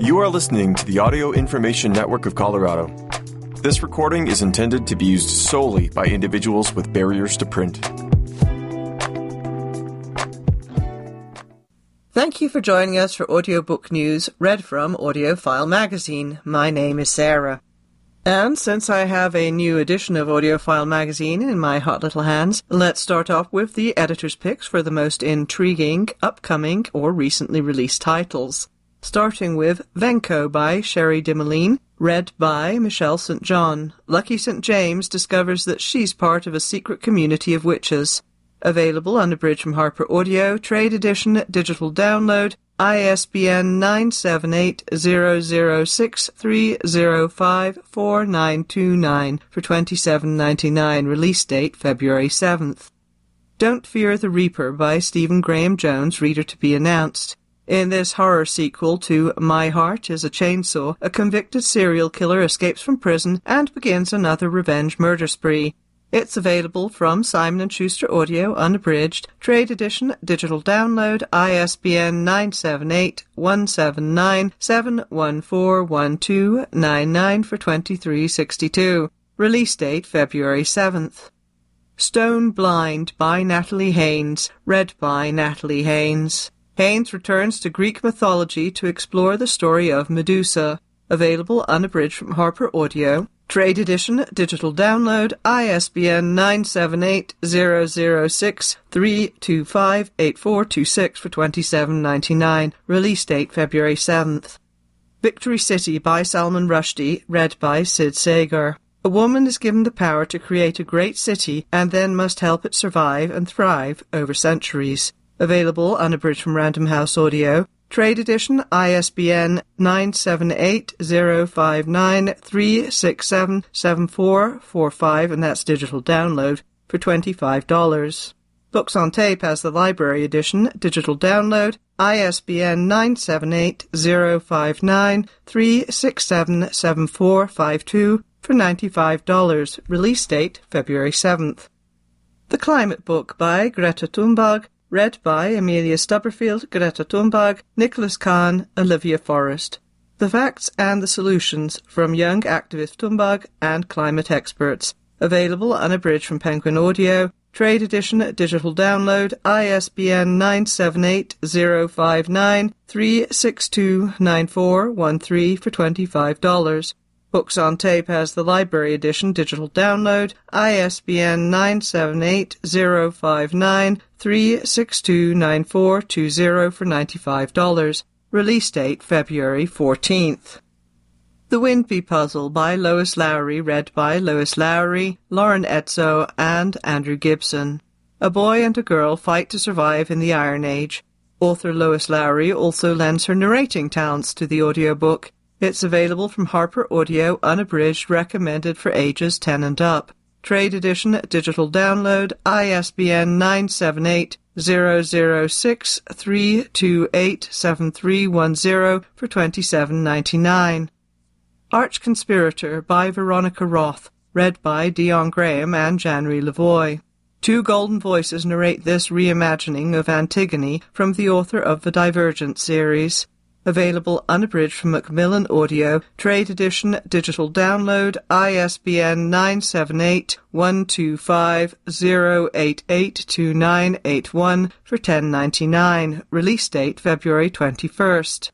You are listening to the Audio Information Network of Colorado. This recording is intended to be used solely by individuals with barriers to print. Thank you for joining us for audiobook news read from AudioFile magazine. My name is Sarah. And since I have a new edition of AudioFile magazine in my hot little hands, let's start off with the editor's picks for the most intriguing, upcoming, or recently released titles. Starting with Venco by Cherie Dimaline, read by Michelle St. John. Lucky St. James discovers that she's part of a secret community of witches. Available unabridged from Harper Audio, trade edition, digital download, ISBN 978-006-305-4929 for 27.99. Release date February 7th. Don't Fear the Reaper by Stephen Graham Jones, reader to be announced. In this horror sequel to My Heart is a Chainsaw, a convicted serial killer escapes from prison and begins another revenge murder spree. It's available from Simon & Schuster Audio, unabridged, trade edition, digital download, ISBN 978-179-7141299 for 2362. Release date February 7th. Stone Blind by Natalie Haynes, read by Natalie Haynes. Haynes returns to Greek mythology to explore the story of Medusa. Available unabridged from Harper Audio, Trade edition, digital download, ISBN 978-006-325-8426 for 27.99. Release date February 7th. Victory City by Salman Rushdie, read by Sid Sagar. A woman is given the power to create a great city and then must help it survive and thrive over centuries. Available unabridged from Random House Audio. Trade edition ISBN 978-059-367-7445 and that's digital download for $25. Books on Tape has the library edition, digital download, ISBN 978-059-367-7452 for $95. Release date February 7th. The Climate Book by Greta Thunberg Read by Amelia Stubberfield, Greta Thunberg, Nicholas Kahn, Olivia Forrest. The Facts and the Solutions from Young Activist Thunberg and Climate Experts. Available unabridged from Penguin Audio. Trade edition, digital download, ISBN 978-059-362-9413 for $25. Books on Tape has the library edition digital download, ISBN 978-059-362-9420 for $95. Release date February 14th. The Windeby Puzzle by Lois Lowry, read by Lois Lowry, Lauren Ezzo, and Andrew Gibson. A boy and a girl fight to survive in the Iron Age. Author Lois Lowry also lends her narrating talents to the audiobook. It's available from Harper Audio, unabridged, recommended for ages 10 and up. Trade edition, digital download, ISBN 978 006 328 7310 for 27.99. Arch Conspirator by Veronica Roth, read by Dion Graham and Janry Lavoie. Two golden voices narrate this reimagining of Antigone from the author of the Divergent series. Available unabridged from Macmillan Audio, Trade Edition, Digital Download, ISBN 978-125-0882981 for 10.99. Release date February 21st.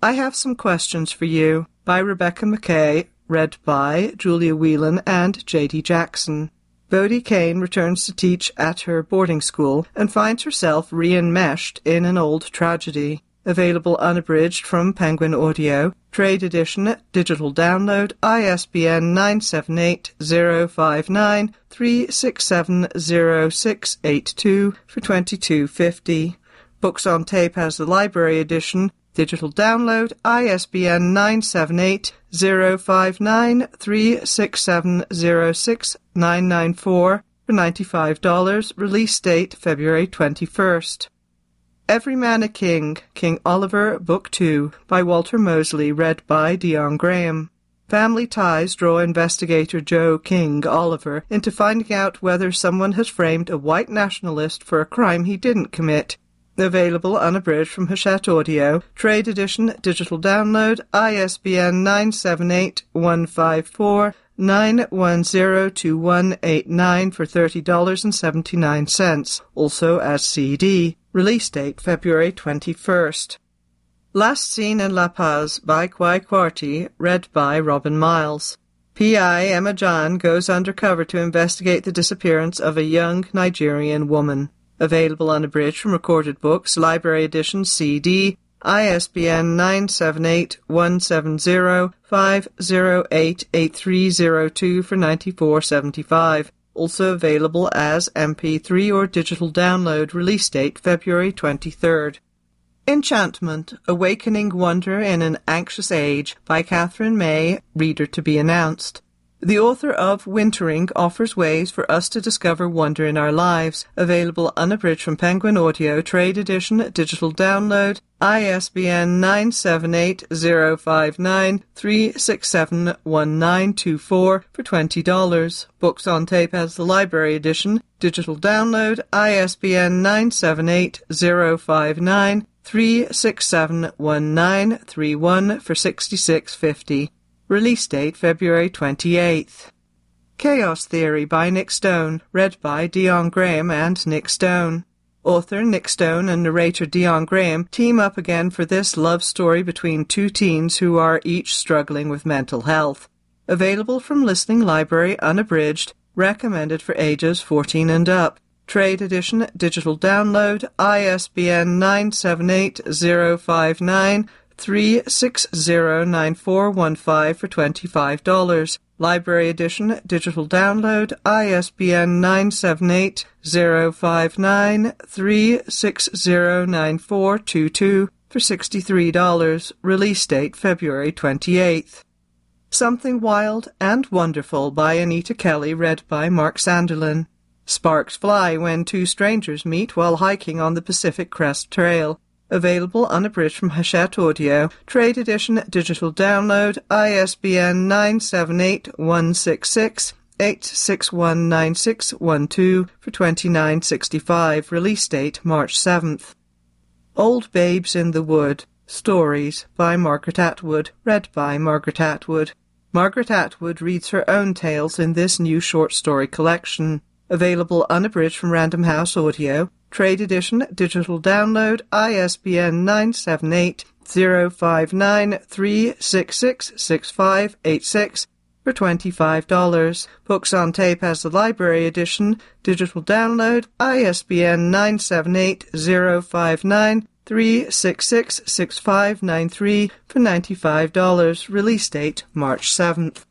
I Have Some Questions for You by Rebecca Makkai, read by Julia Whelan and J.D. Jackson. Bodie Kane returns to teach at her boarding school and finds herself re-enmeshed in an old tragedy. Available unabridged from Penguin Audio. Trade edition, digital download, ISBN 978-059-3670682 for 22.50. Books on Tape has the library edition, digital download, ISBN 978-059-36706-994 for $95. Release date February 21st. Every Man a King, King Oliver, Book 2, by Walter Mosley, read by Dion Graham. Family ties draw investigator Joe King Oliver into finding out whether someone has framed a white nationalist for a crime he didn't commit. Available unabridged from Hachette Audio. Trade edition, digital download, ISBN 978 9102189 for $30.79, also as CD. Release date February 21st. Last Seen in La Paz by Kwei Quartey, read by Robin Miles. P.I. Emma Djan goes undercover to investigate the disappearance of a young Nigerian woman. Available unabridged from recorded books, library edition CD, ISBN 978-170-508-8302 for 94.75. Also available as MP3 or digital download. Release date February 23rd. Enchantment, Awakening Wonder in an Anxious Age by Katherine May, reader to be announced. The author of Wintering offers ways for us to discover wonder in our lives. Available unabridged from Penguin Audio, Trade Edition, Digital Download, ISBN 978-059-367-1924 for $20. Books on tape as the Library Edition, Digital Download, ISBN 978-059-367-1931 for $66.50. Release date February 28th. Chaos Theory by Nic Stone, read by Dion Graham and Nic Stone. Author Nic Stone and narrator Dion Graham team up again for this love story between two teens who are each struggling with mental health. Available from Listening Library unabridged, recommended for ages 14 and up. Trade edition, digital download, ISBN 978059 3609415 for $25. Library edition, digital download, ISBN 978-059-3609422 for $63. Release date February 28th. Something Wild and Wonderful by Anita Kelly, read by Mark Sanderlin. Sparks fly when two strangers meet while hiking on the Pacific Crest Trail. Available unabridged from Hachette Audio. Trade edition, digital download, ISBN 978-166. 8619612 for 2965. Release date March 7th. Old Babes in the Wood. Stories by Margaret Atwood. Read by Margaret Atwood. Margaret Atwood reads her own tales in this new short story collection. Available unabridged from Random House Audio. Trade edition, digital download, ISBN 978 059 3666586 for $25. Books on tape as the library edition, digital download, ISBN 978 059 3666593 for $95. Release date March 7th.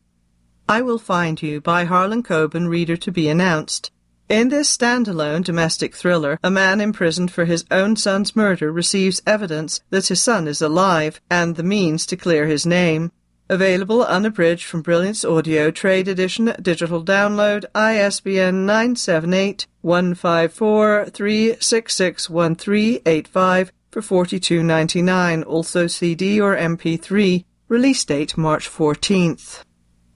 I Will Find You by Harlan Coben, reader to be announced. In this standalone domestic thriller, a man imprisoned for his own son's murder receives evidence that his son is alive and the means to clear his name. Available unabridged from Brilliance Audio Trade Edition Digital Download ISBN 978 154 3661385 for 42.99 also CD or MP3 release date March 14th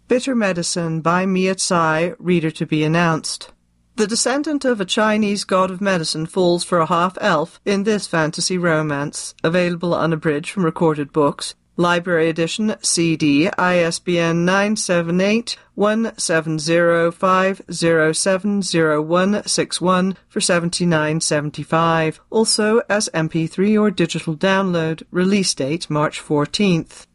Bitter Medicine by Mia Tsai reader to be announced the descendant of a Chinese god of medicine falls for a half elf in this fantasy romance, available unabridged from recorded books. Library edition CD ISBN 978 17050700161 for 79.75. Also as MP3 or digital download. Release date March 14th.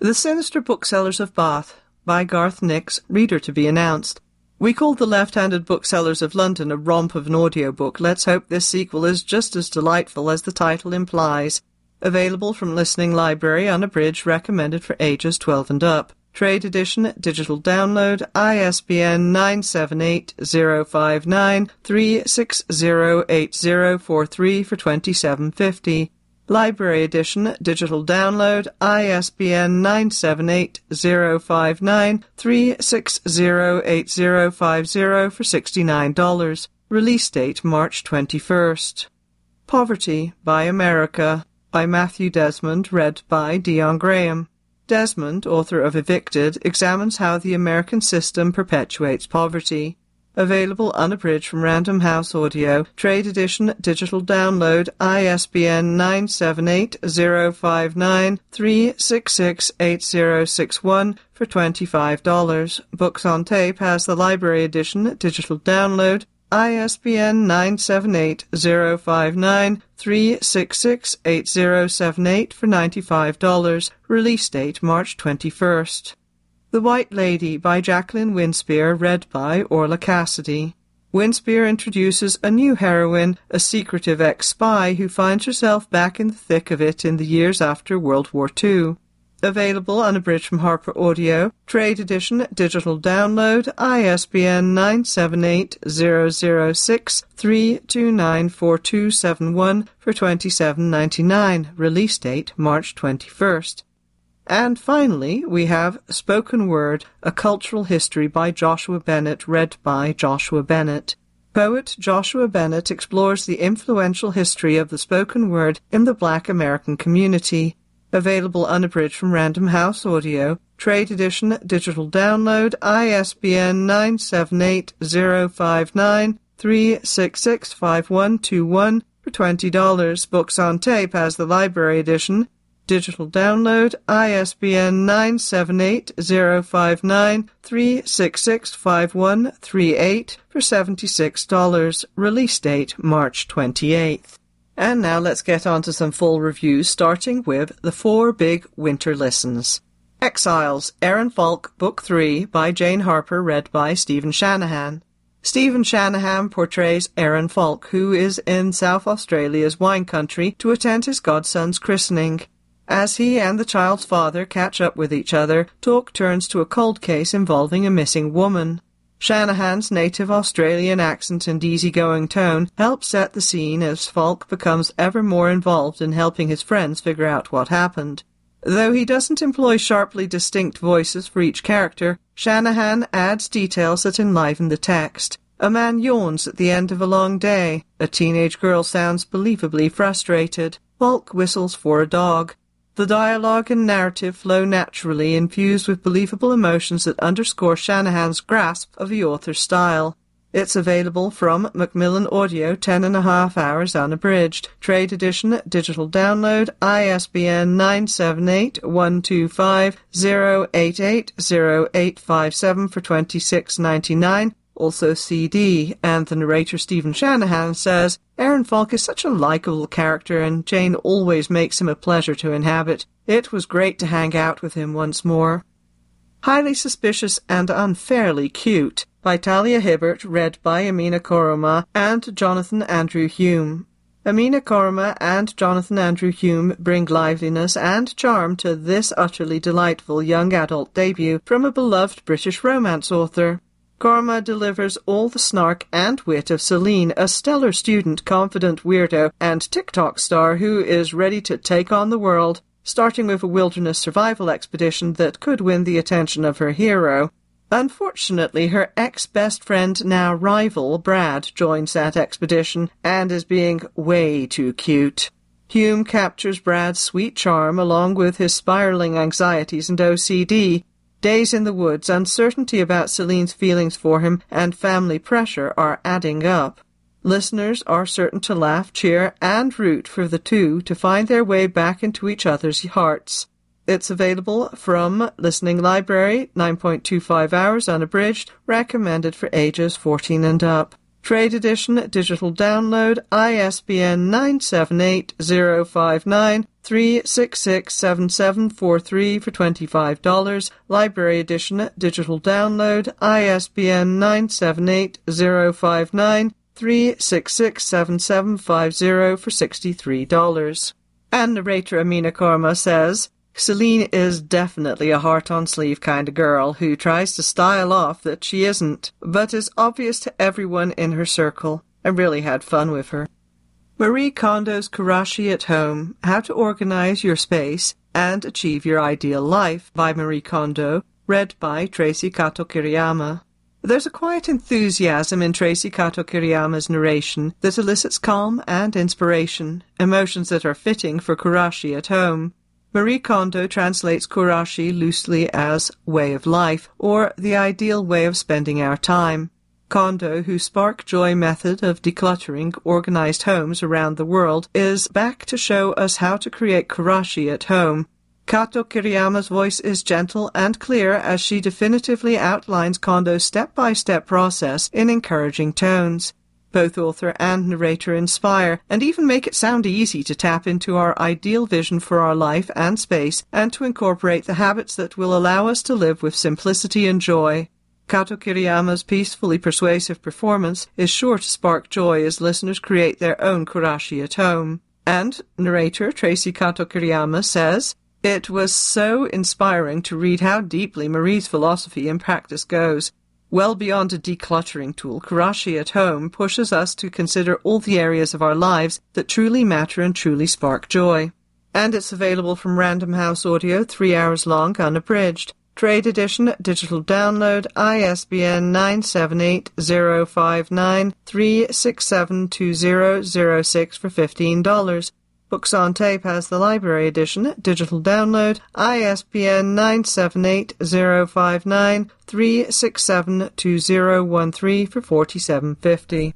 The Sinister Booksellers of Bath by Garth Nix, reader to be announced. We called The Left-Handed Booksellers of London a romp of an audiobook. Let's hope this sequel is just as delightful as the title implies. Available from Listening Library, unabridged, recommended for ages 12 and up. Trade edition, digital download, ISBN 978-059-3608043 for 2750. Library Edition, digital download, ISBN 978-059-3608050 for $69. Release date March 21st. Poverty by America by Matthew Desmond, read by Dion Graham. Desmond, author of Evicted, examines how the American system perpetuates poverty. Available unabridged from Random House Audio. Trade edition, digital download, ISBN 978-059-366-8061 for $25. Books on Tape has the library edition, digital download, ISBN 978-059-366-8078 for $95. Release date March 21st. The White Lady by Jacqueline Winspear, read by Orlagh Cassidy. Winspear introduces a new heroine, a secretive ex-spy who finds herself back in the thick of it in the years after World War II. Available unabridged from Harper Audio, trade edition, digital download, ISBN 978-006-3294271 for 27.99. Release date March 21st. And finally, we have Spoken Word, A Cultural History by Joshua Bennett, read by Joshua Bennett. Poet Joshua Bennett explores the influential history of the spoken word in the black American community. Available unabridged from Random House Audio, Trade Edition, Digital Download, ISBN 978-059-366-5121 for $20. Books on Tape has the Library Edition, Digital download ISBN 978-059-366-5138 for $76. Release date March 28th. And now let's get on to some full reviews starting with The Four Big Winter Listens. Exiles, Aaron Falk, Book 3 by Jane Harper, read by Stephen Shanahan. Stephen Shanahan portrays Aaron Falk, who is in South Australia's wine country to attend his godson's christening. As he and the child's father catch up with each other, talk turns to a cold case involving a missing woman. Shanahan's native Australian accent and easygoing tone help set the scene as Falk becomes ever more involved in helping his friends figure out what happened. Though he doesn't employ sharply distinct voices for each character, Shanahan adds details that enliven the text. A man yawns at the end of a long day. A teenage girl sounds believably frustrated. Falk whistles for a dog. The dialogue and narrative flow naturally, infused with believable emotions that underscore Shanahan's grasp of the author's style. It's available from Macmillan Audio, ten and a half hours unabridged. Trade edition, digital download, ISBN 978-125-088-0857 for 26.99 also CD, and the narrator Stephen Shanahan says, Aaron Falk is such a likable character and Jane always makes him a pleasure to inhabit. It was great to hang out with him once more. Highly Suspicious and Unfairly Cute by Talia Hibbert, read by Amina Koroma and Jonathan Andrew Hume. Amina Koroma and Jonathan Andrew Hume bring liveliness and charm to this utterly delightful young adult debut from a beloved British romance author. Koroma delivers all the snark and wit of Celine, a stellar student, confident weirdo, and TikTok star who is ready to take on the world, starting with a wilderness survival expedition that could win the attention of her hero. Unfortunately, her ex-best friend, now rival, Brad, joins that expedition and is being way too cute. Hume captures Brad's sweet charm along with his spiraling anxieties and OCD, Days in the woods, uncertainty about Celine's feelings for him, and family pressure are adding up. Listeners are certain to laugh, cheer, and root for the two to find their way back into each other's hearts. It's available from Listening Library, 9.25 hours unabridged, recommended for ages 14 and up. Trade edition, digital download, ISBN 978-059-366-7743 for $25. Library edition, digital download, ISBN 978-059-366-7750 for $63. And narrator Amina Koroma says, Celine is definitely a heart on sleeve kind of girl who tries to style off that she isn't, but is obvious to everyone in her circle. I really had fun with her. Marie Kondo's Kurashi at Home How to Organize Your Space and Achieve Your Ideal Life by Marie Kondo, read by Traci Kato Kiriyama. There's a quiet enthusiasm in Traci Kato Kiriyama's narration that elicits calm and inspiration, emotions that are fitting for Kurashi at home. Marie Kondo translates kurashi loosely as way of life, or the ideal way of spending our time. Kondo, whose spark joy method of decluttering organized homes around the world, is back to show us how to create kurashi at home. Kato Kiriyama's voice is gentle and clear as she definitively outlines Kondo's step by step process in encouraging tones. Both author and narrator inspire and even make it sound easy to tap into our ideal vision for our life and space and to incorporate the habits that will allow us to live with simplicity and joy. Kato Kiriyama's peacefully persuasive performance is sure to spark joy as listeners create their own kurashi at home. And narrator Traci Kato Kiriyama says, It was so inspiring to read how deeply Marie's philosophy and practice goes. Well beyond a decluttering tool, Kurashi at home pushes us to consider all the areas of our lives that truly matter and truly spark joy. And it's available from Random House Audio, three hours long, unabridged. Trade edition, digital download, ISBN 978-059-3672006 for $15. Books on Tape has the library edition, digital download, ISBN 978-059-3672013 for $47.50.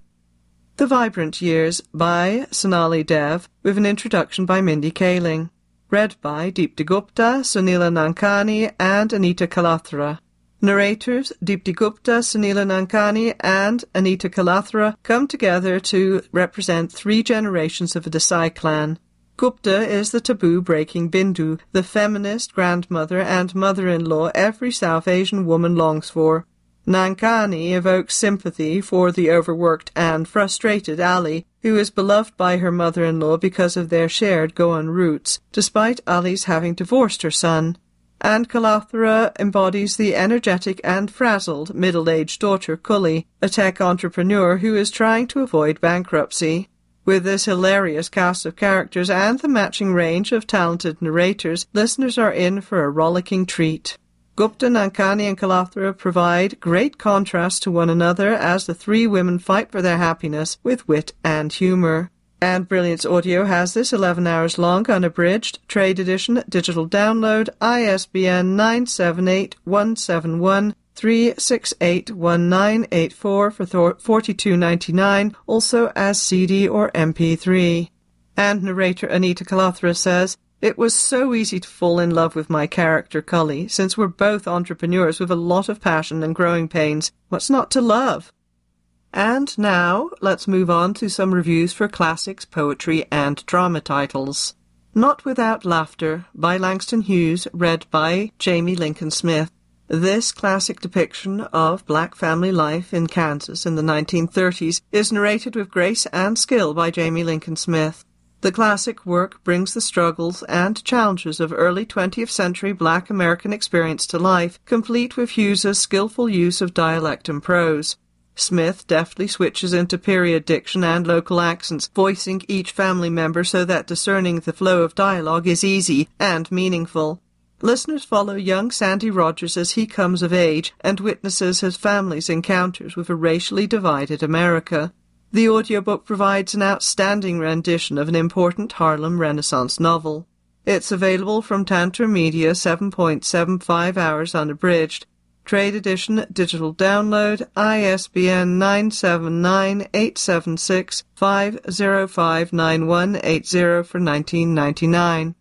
The Vibrant Years by Sonali Dev with an introduction by Mindy Kaling. Read by Deepti Gupta, Soneela Nankani, and Anita Kalathara. Narrators Deepti Gupta, Soneela Nankani, and Anita Kalathara come together to represent three generations of the Desai clan. Gupta is the taboo breaking Bindu, the feminist grandmother and mother in law every South Asian woman longs for. Nankani evokes sympathy for the overworked and frustrated Ali, who is beloved by her mother-in-law because of their shared Goan roots, despite Ali's having divorced her son. And Kalathara embodies the energetic and frazzled middle-aged daughter Kuli, a tech entrepreneur who is trying to avoid bankruptcy. With this hilarious cast of characters and the matching range of talented narrators, listeners are in for a rollicking treat. Gupta, Nankani, and Kalathara provide great contrast to one another as the three women fight for their happiness with wit and humour. And Brilliance Audio has this 11 hours long unabridged trade edition digital download ISBN 978 3681984 for 42.99 also as CD or MP3. And narrator Anita Kalathara says, it was so easy to fall in love with my character, Cully, since we're both entrepreneurs with a lot of passion and growing pains. What's not to love? And now, let's move on to some reviews for classics, poetry, and drama titles. Not Without Laughter by Langston Hughes, read by Jamie Lincoln Smith. This classic depiction of black family life in Kansas in the 1930s is narrated with grace and skill by Jamie Lincoln Smith. The classic work brings the struggles and challenges of early 20th century black American experience to life, complete with Hughes's skillful use of dialect and prose. Smith deftly switches into period diction and local accents, voicing each family member so that discerning the flow of dialogue is easy and meaningful. Listeners follow young Sandy Rogers as he comes of age and witnesses his family's encounters with a racially divided America. The audiobook provides an outstanding rendition of an important Harlem Renaissance novel. It's available from Tantor Media 7.75 hours unabridged. Trade edition, digital download, ISBN 979-876-5059180 for 1999.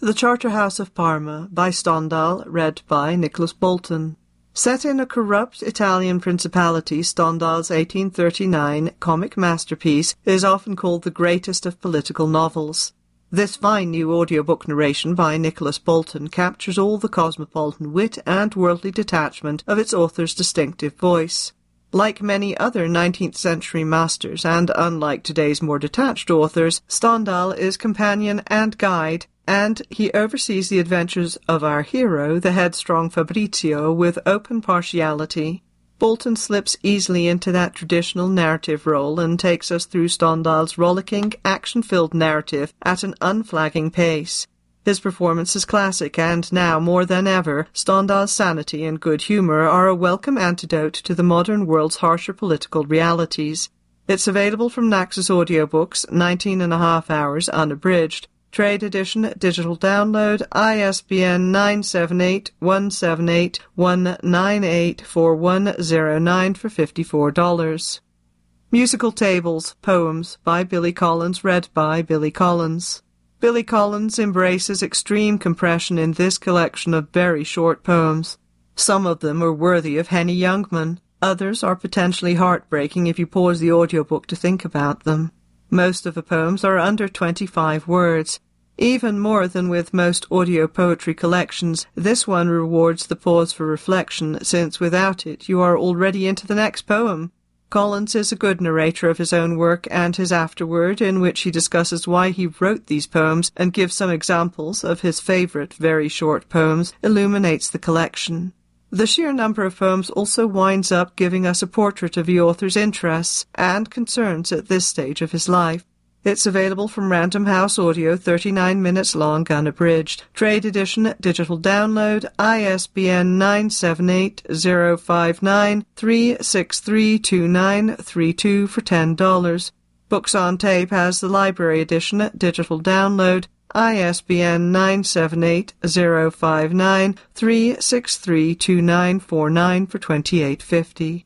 The Charterhouse of Parma by Stendhal, read by Nicholas Bolton. Set in a corrupt Italian principality, Stendhal's 1839 comic masterpiece is often called the greatest of political novels. This fine new audiobook narration by Nicholas Bolton captures all the cosmopolitan wit and worldly detachment of its author's distinctive voice. Like many other 19th century masters, and unlike today's more detached authors, Stendhal is companion and guide and he oversees the adventures of our hero, the headstrong Fabrizio, with open partiality. Bolton slips easily into that traditional narrative role and takes us through Stendhal's rollicking, action-filled narrative at an unflagging pace. His performance is classic, and now, more than ever, Stendhal's sanity and good humour are a welcome antidote to the modern world's harsher political realities. It's available from Naxos Audiobooks, 19 and a half hours unabridged. Trade edition, digital download, ISBN 978-178-198-4109 for $54. Musical Tables, Poems by Billy Collins, read by Billy Collins. Billy Collins embraces extreme compression in this collection of very short poems. Some of them are worthy of Henny Youngman. Others are potentially heartbreaking if you pause the audiobook to think about them. Most of the poems are under 25 words. Even more than with most audio poetry collections, this one rewards the pause for reflection, since without it you are already into the next poem. Collins is a good narrator of his own work and his afterword, in which he discusses why he wrote these poems and gives some examples of his favourite very short poems, illuminates the collection. The sheer number of poems also winds up giving us a portrait of the author's interests and concerns at this stage of his life. It's available from Random House Audio, 39 minutes long, unabridged. Trade edition, digital download, ISBN 978-059-3632932 for $10. Books on Tape has the library edition, at digital download, ISBN 978-059-3632949 for 28.50.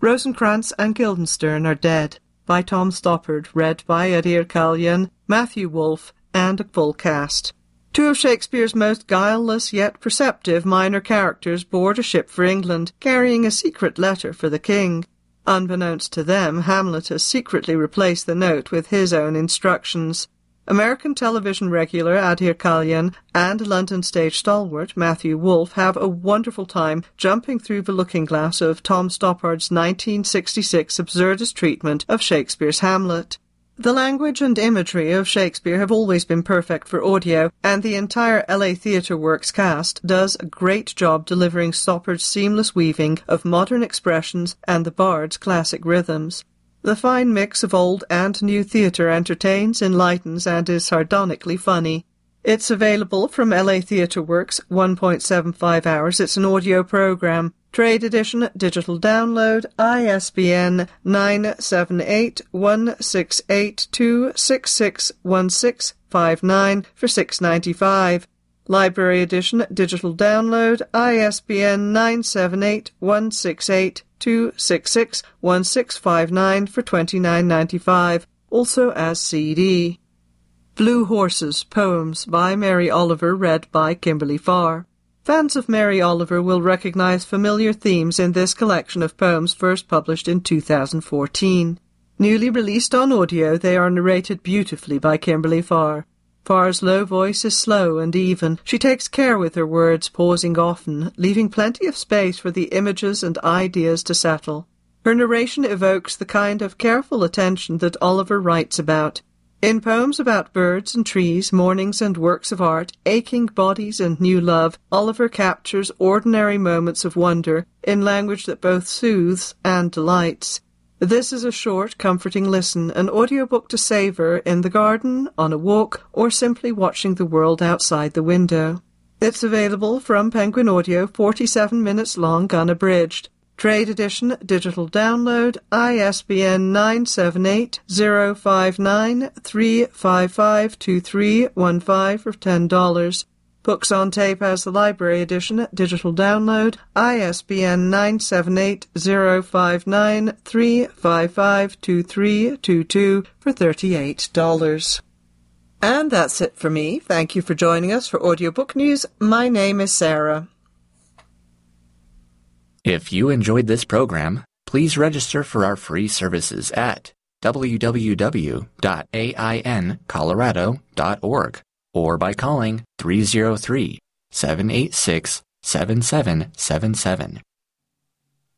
Rosencrantz and Guildenstern are dead by Tom Stoppard, read by Adair Cullion, Matthew Wolfe, and a full cast. Two of Shakespeare's most guileless yet perceptive minor characters board a ship for England, carrying a secret letter for the king. Unbeknownst to them, Hamlet has secretly replaced the note with his own instructions. American television regular Adair Cullion and London stage stalwart Matthew Wolfe have a wonderful time jumping through the looking glass of Tom Stoppard's 1966 absurdist treatment of Shakespeare's Hamlet. The language and imagery of Shakespeare have always been perfect for audio, and the entire LA Theatre Works cast does a great job delivering Stoppard's seamless weaving of modern expressions and the bard's classic rhythms. The fine mix of old and new theatre entertains, enlightens, and is sardonically funny. It's available from LA Theatre Works, 1.75 hours. It's an audio program. Trade edition, digital download, ISBN 978-168-2661659 for 6.95. Library edition, digital download, ISBN 978-168-266-1659 for 29.95, also as CD. Blue Horses, Poems by Mary Oliver, read by Kimberly Farr. Fans of Mary Oliver will recognize familiar themes in this collection of poems first published in 2014. Newly released on audio, they are narrated beautifully by Kimberly Farr. Farr's low voice is slow and even. She takes care with her words, pausing often, leaving plenty of space for the images and ideas to settle. Her narration evokes the kind of careful attention that Oliver writes about. In poems about birds and trees, mornings and works of art, aching bodies and new love, Oliver captures ordinary moments of wonder in language that both soothes and delights. This is a short, comforting listen, an audiobook to savor in the garden, on a walk, or simply watching the world outside the window. It's available from Penguin Audio, 47 minutes long, unabridged. Trade edition, digital download, ISBN 978-059-355-2315 for $10. Books on tape as the library edition, digital download, ISBN 978-059-355-2322 for $38. And that's it for me. Thank you for joining us for Audiobook News. My name is Sarah. If you enjoyed this program, please register for our free services at www.aincolorado.org or by calling 303 786 7777.